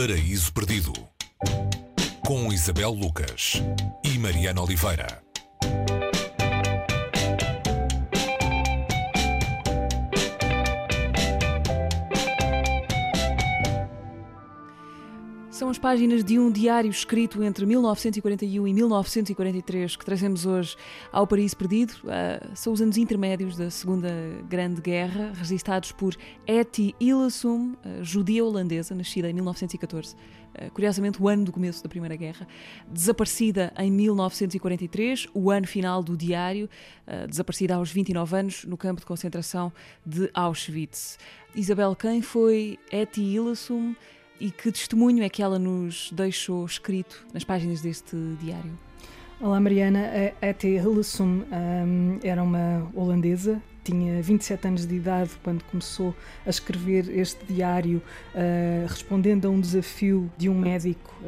Paraíso Perdido com Isabel Lucas e Mariana Oliveira. São as páginas de um diário escrito entre 1941 e 1943 que trazemos hoje ao Paraíso Perdido. Uh, são os anos intermédios da Segunda Grande Guerra, registados por Etty Hillesum, uh, judia holandesa, nascida em 1914. Uh, curiosamente, o ano do começo da Primeira Guerra. Desaparecida em 1943, o ano final do diário, desaparecida aos 29 anos no campo de concentração de Auschwitz. Isabel, quem foi Etty Hillesum? E que testemunho é que ela nos deixou escrito nas páginas deste diário? Olá Mariana, a Ete Hillesum um, era uma holandesa tinha 27 anos de idade quando começou a escrever este diário, uh, respondendo a um desafio de um médico, uh,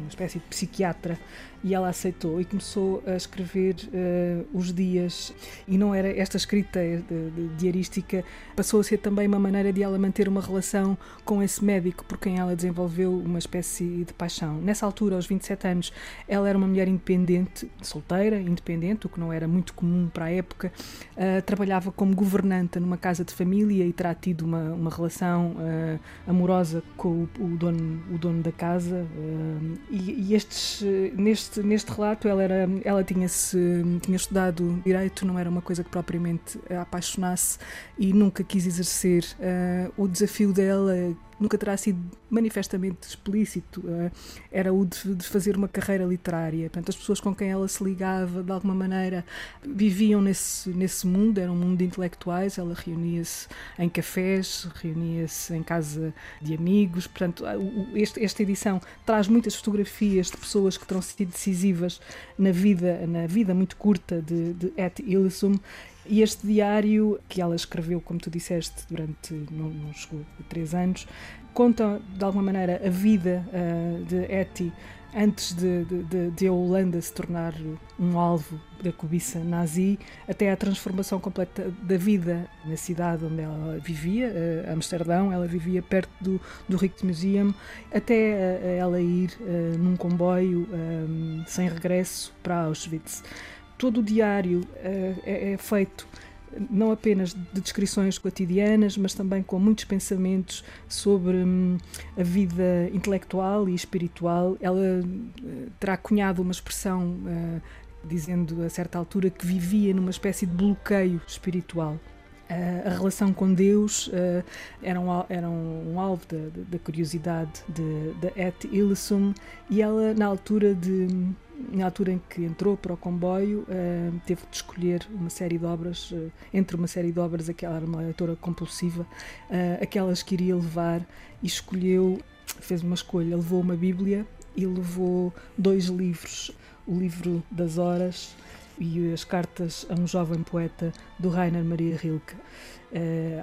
uma espécie de psiquiatra, e ela aceitou e começou a escrever uh, os dias. E não era esta escrita de, diarística, passou a ser também uma maneira de ela manter uma relação com esse médico por quem ela desenvolveu uma espécie de paixão. Nessa altura, aos 27 anos, ela era uma mulher independente, solteira, independente, o que não era muito comum para a época, trabalhava como governanta numa casa de família e terá tido uma, uma relação uh, amorosa com o, o, dono, o dono da casa. Uh, e, e, estes, neste, neste relato, ela, era, ela tinha-se tinha estudado direito, não era uma coisa que propriamente a apaixonasse e nunca quis exercer. Uh, o desafio dela nunca terá sido manifestamente explícito, uh, era o de, fazer uma carreira literária. Portanto, as pessoas com quem ela se ligava, de alguma maneira, viviam nesse, nesse mundo, era um mundo de intelectuais, ela reunia-se em cafés, reunia-se em casa de amigos. Portanto, este, esta edição traz muitas fotografias de pessoas que terão sido decisivas na vida, na vida muito curta de, de Et Ilsum e este diário, que ela escreveu, como tu disseste, durante, não, chegou a três anos, conta de alguma maneira a vida uh, de Etty antes de, de, de, a Holanda se tornar um alvo da cobiça nazi, até a transformação completa da vida na cidade onde ela vivia, uh, Amsterdão, ela vivia perto do, do Rijksmuseum, até ela ir uh, num comboio um, sem regresso para Auschwitz todo o diário uh, é, é, feito não apenas de descrições cotidianas, mas também com muitos pensamentos sobre hum, a vida intelectual e espiritual. Ela uh, terá cunhado uma expressão uh, dizendo a certa altura que vivia numa espécie de bloqueio espiritual. Uh, a relação com Deus uh, era, um, era um, alvo da curiosidade de, de Et Illesum e ela, na altura de na altura em que entrou para o comboio, uh, teve de escolher uma série de obras, uh, entre uma série de obras, aquela era uma leitora compulsiva, uh, aquelas que iria levar, e escolheu, fez uma escolha, levou uma Bíblia e levou dois livros, o livro das horas e as cartas a um jovem poeta do Rainer Maria Rilke.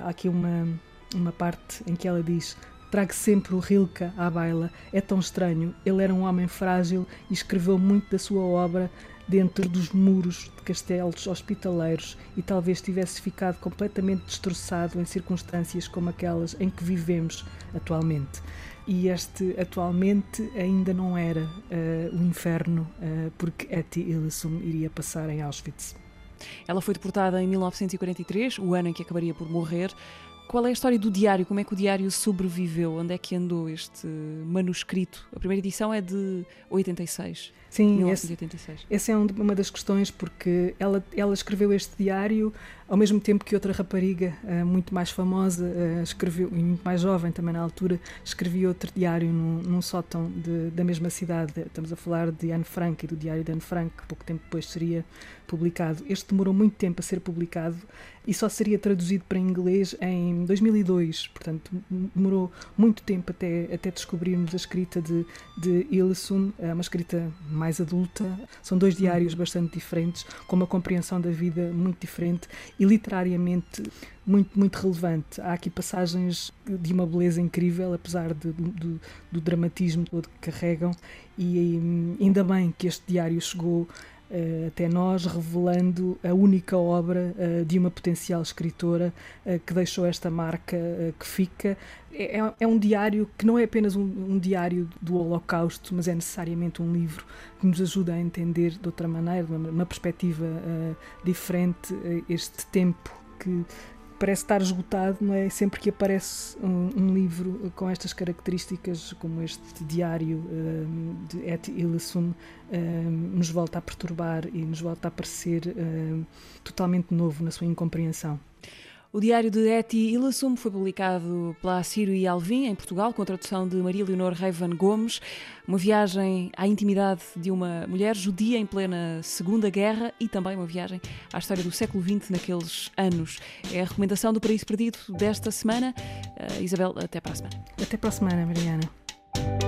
há aqui uma, uma parte em que ela diz Trago sempre o Rilke à baila. É tão estranho. Ele era um homem frágil e escreveu muito da sua obra dentro dos muros de castelos hospitaleiros e talvez tivesse ficado completamente destroçado em circunstâncias como aquelas em que vivemos atualmente. E este atualmente ainda não era uh, o inferno, uh, porque Etty Illesum iria passar em Auschwitz. Ela foi deportada em 1943, o ano em que acabaria por morrer. Qual é a história do diário? Como é que o diário sobreviveu? Onde é que andou este manuscrito? A primeira edição é de 86. Sim, 1986. Esse, essa é uma das questões, porque ela, ela escreveu este diário ao mesmo tempo que outra rapariga uh, muito mais famosa uh, escreveu, e muito mais jovem também na altura, escrevia outro diário num, num sótão de, da mesma cidade. Estamos a falar de Anne Frank e do diário de Anne Frank, que pouco tempo depois seria publicado. Este demorou muito tempo a ser publicado e só seria traduzido para inglês em 2002, portanto demorou muito tempo até, até descobrirmos a escrita de, de Ilsum, é uma escrita mais adulta. São dois diários uhum. bastante diferentes, com uma compreensão da vida muito diferente e literariamente muito, muito relevante. Há aqui passagens de uma beleza incrível, apesar de, do, do dramatismo todo que carregam, e hum, ainda bem que este diário chegou até nós, revelando a única obra uh, de uma potencial escritora que deixou esta marca que fica. É, é, é, um diário que não é apenas um, diário do Holocausto, mas é necessariamente um livro que nos ajuda a entender de outra maneira, uma perspectiva diferente, este tempo que parece estar esgotado, não é? Sempre que aparece um, um livro com estas características, como este diário um, de Et Illesum, um, nos volta a perturbar e nos volta a parecer hum, totalmente novo na sua incompreensão. O diário de Eti Illasum foi publicado pela Ciro e Alvim, em Portugal, com a tradução de Maria Leonor Reivan Gomes. Uma viagem à intimidade de uma mulher judia em plena Segunda Guerra e também uma viagem à história do século XX naqueles anos. É a recomendação do Paraíso Perdido desta semana. Uh, Isabel, até para a semana. Até para a semana, Mariana.